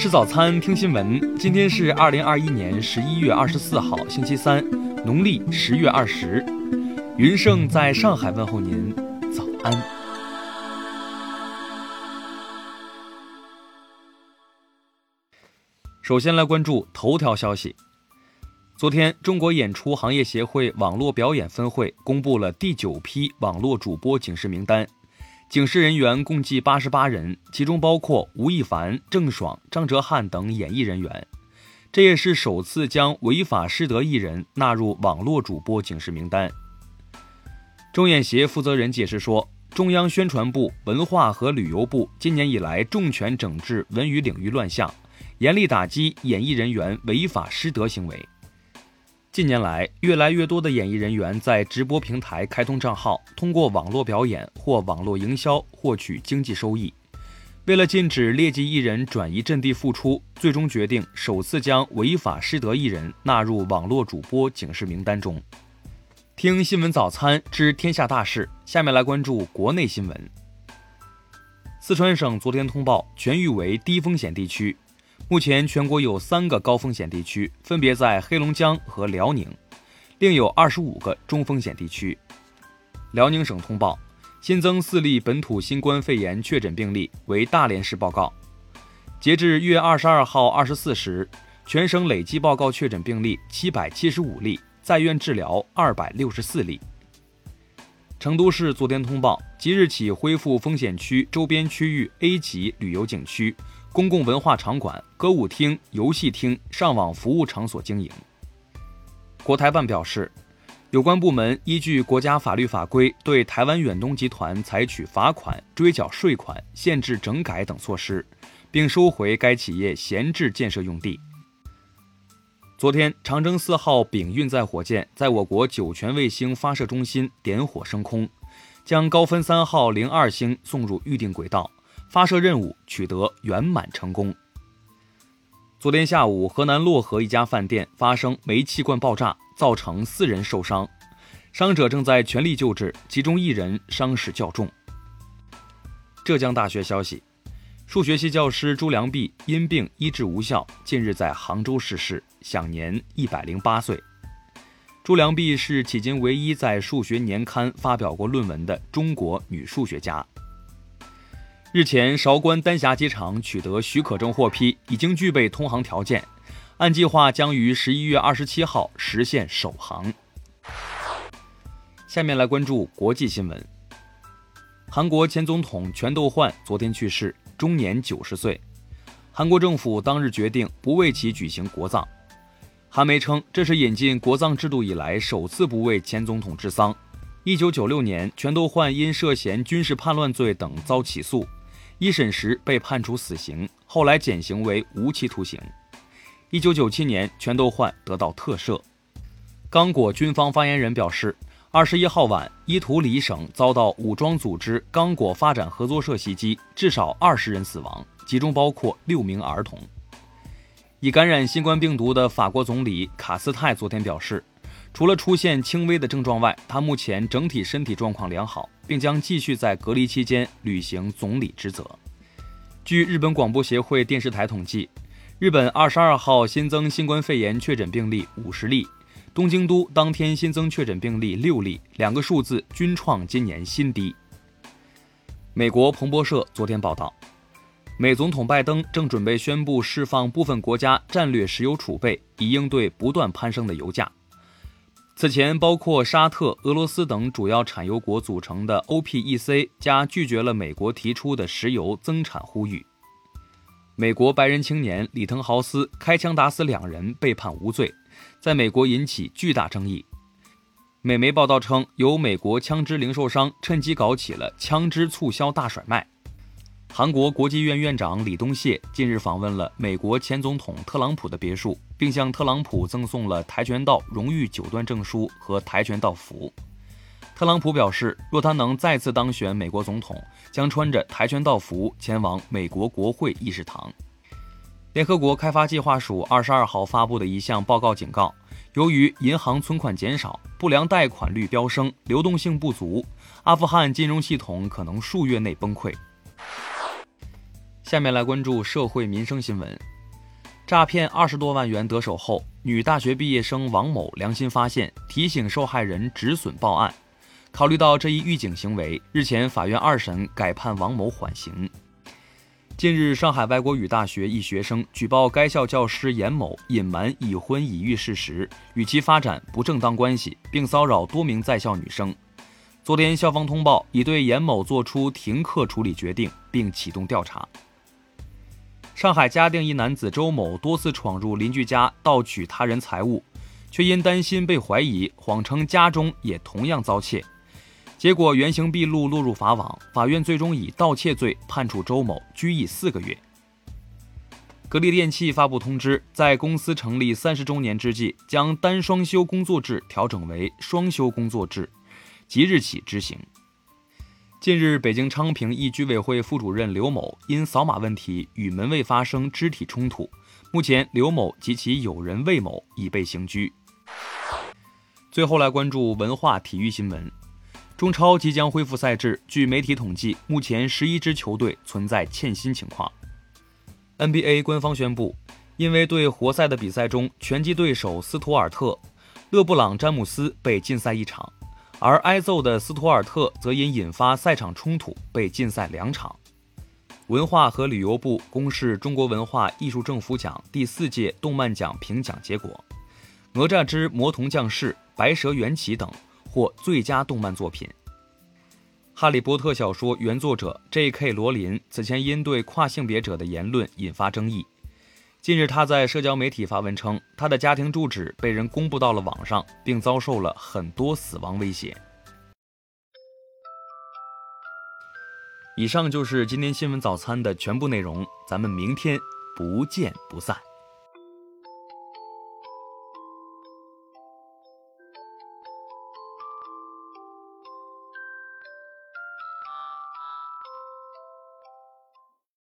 吃早餐，听新闻。今天是二零二一年十一月二十四号，星期三，农历十月二十。云盛在上海问候您，早安。首先来关注头条消息。昨天，中国演出行业协会网络表演分会公布了第九批网络主播警示名单。警示人员共计八十八人，其中包括吴亦凡、郑爽、张哲瀚等演艺人员。这也是首次将违法失德艺人纳入网络主播警示名单。中演协负责人解释说，中央宣传部、文化和旅游部今年以来重拳整治文娱领域乱象，严厉打击演艺人员违法失德行为。近年来，越来越多的演艺人员在直播平台开通账号，通过网络表演或网络营销获取经济收益。为了禁止劣迹艺人转移阵地复出，最终决定首次将违法失德艺人纳入网络主播警示名单中。听新闻早餐知天下大事，下面来关注国内新闻。四川省昨天通报全域为低风险地区。目前全国有三个高风险地区，分别在黑龙江和辽宁，另有二十五个中风险地区。辽宁省通报新增四例本土新冠肺炎确诊病例，为大连市报告。截至月二十二号二十四时，全省累计报告确诊病例七百七十五例，在院治疗二百六十四例。成都市昨天通报，即日起恢复风险区周边区域 A 级旅游景区。公共文化场馆、歌舞厅、游戏厅、上网服务场所经营。国台办表示，有关部门依据国家法律法规，对台湾远东集团采取罚款、追缴税款、限制整改等措施，并收回该企业闲置建设用地。昨天，长征四号丙运载火箭在我国酒泉卫星发射中心点火升空，将高分三号零二星送入预定轨道。发射任务取得圆满成功。昨天下午，河南漯河一家饭店发生煤气罐爆炸，造成四人受伤，伤者正在全力救治，其中一人伤势较重。浙江大学消息，数学系教师朱良弼因病医治无效，近日在杭州逝世，享年一百零八岁。朱良弼是迄今唯一在数学年刊发表过论文的中国女数学家。日前，韶关丹霞机场取得许可证获批，已经具备通航条件，按计划将于十一月二十七号实现首航。下面来关注国际新闻。韩国前总统全斗焕昨天去世，终年九十岁。韩国政府当日决定不为其举行国葬。韩媒称，这是引进国葬制度以来首次不为前总统治丧。一九九六年，全斗焕因涉嫌军事叛乱罪等遭起诉。一审时被判处死刑，后来减刑为无期徒刑。一九九七年，全斗焕得到特赦。刚果军方发言人表示，二十一号晚，伊图里省遭到武装组织刚果发展合作社袭击，至少二十人死亡，其中包括六名儿童。已感染新冠病毒的法国总理卡斯泰昨天表示。除了出现轻微的症状外，他目前整体身体状况良好，并将继续在隔离期间履行总理职责。据日本广播协会电视台统计，日本二十二号新增新冠肺炎确诊病例五十例，东京都当天新增确诊病例六例，两个数字均创今年新低。美国彭博社昨天报道，美总统拜登正准备宣布释放部分国家战略石油储备，以应对不断攀升的油价。此前，包括沙特、俄罗斯等主要产油国组成的 OPEC 加拒绝了美国提出的石油增产呼吁。美国白人青年里滕豪斯开枪打死两人，被判无罪，在美国引起巨大争议。美媒报道称，有美国枪支零售商趁机搞起了枪支促销大甩卖。韩国国际院院长李东谢近日访问了美国前总统特朗普的别墅，并向特朗普赠送了跆拳道荣誉九段证书和跆拳道服。特朗普表示，若他能再次当选美国总统，将穿着跆拳道服前往美国国会议事堂。联合国开发计划署二十二号发布的一项报告警告，由于银行存款减少、不良贷款率飙升、流动性不足，阿富汗金融系统可能数月内崩溃。下面来关注社会民生新闻。诈骗二十多万元得手后，女大学毕业生王某良心发现，提醒受害人止损报案。考虑到这一预警行为，日前法院二审改判王某缓刑。近日，上海外国语大学一学生举报该校教师严某隐瞒已婚已育事实，与其发展不正当关系，并骚扰多名在校女生。昨天，校方通报已对严某作出停课处理决定，并启动调查。上海嘉定一男子周某多次闯入邻居家盗取他人财物，却因担心被怀疑，谎称家中也同样遭窃，结果原形毕露，落入法网。法院最终以盗窃罪判处周某拘役四个月。格力电器发布通知，在公司成立三十周年之际，将单双休工作制调整为双休工作制，即日起执行。近日，北京昌平一居委会副主任刘某因扫码问题与门卫发生肢体冲突，目前刘某及其友人魏某已被刑拘。最后来关注文化体育新闻，中超即将恢复赛制，据媒体统计，目前十一支球队存在欠薪情况。NBA 官方宣布，因为对活塞的比赛中拳击对手斯图尔特、勒布朗·詹姆斯被禁赛一场。而挨揍的斯图尔特则因引发赛场冲突被禁赛两场。文化和旅游部公示中国文化艺术政府奖第四届动漫奖评奖结果，《哪吒之魔童降世》《白蛇缘起》等获最佳动漫作品。《哈利波特》小说原作者 J.K. 罗琳此前因对跨性别者的言论引发争议。近日，他在社交媒体发文称，他的家庭住址被人公布到了网上，并遭受了很多死亡威胁。以上就是今天新闻早餐的全部内容，咱们明天不见不散。